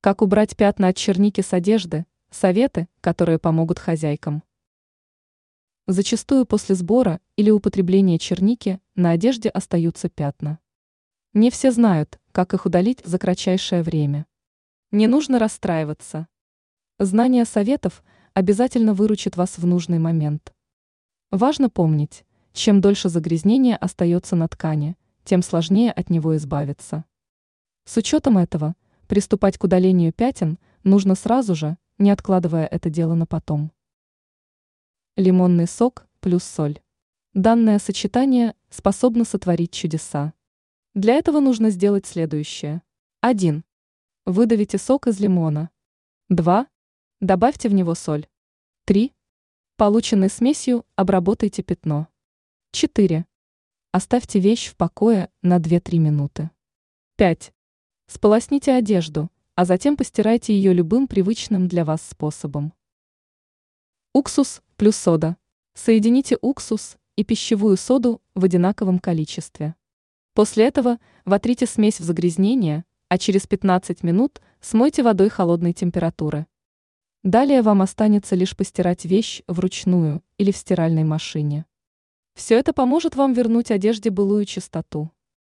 Как убрать пятна от черники с одежды? Советы, которые помогут хозяйкам. Зачастую после сбора или употребления черники на одежде остаются пятна. Не все знают, как их удалить за кратчайшее время. Не нужно расстраиваться. Знание советов обязательно выручит вас в нужный момент. Важно помнить, чем дольше загрязнение остается на ткани, тем сложнее от него избавиться. С учетом этого, приступать к удалению пятен нужно сразу же, не откладывая это дело на потом. Лимонный сок плюс соль. Данное сочетание способно сотворить чудеса. Для этого нужно сделать следующее. 1. Выдавите сок из лимона. 2. Добавьте в него соль. 3. Полученной смесью обработайте пятно. 4. Оставьте вещь в покое на 2-3 минуты. 5. Сполосните одежду, а затем постирайте ее любым привычным для вас способом. Уксус плюс сода. Соедините уксус и пищевую соду в одинаковом количестве. После этого вотрите смесь в загрязнение, а через 15 минут смойте водой холодной температуры. Далее вам останется лишь постирать вещь вручную или в стиральной машине. Все это поможет вам вернуть одежде былую чистоту.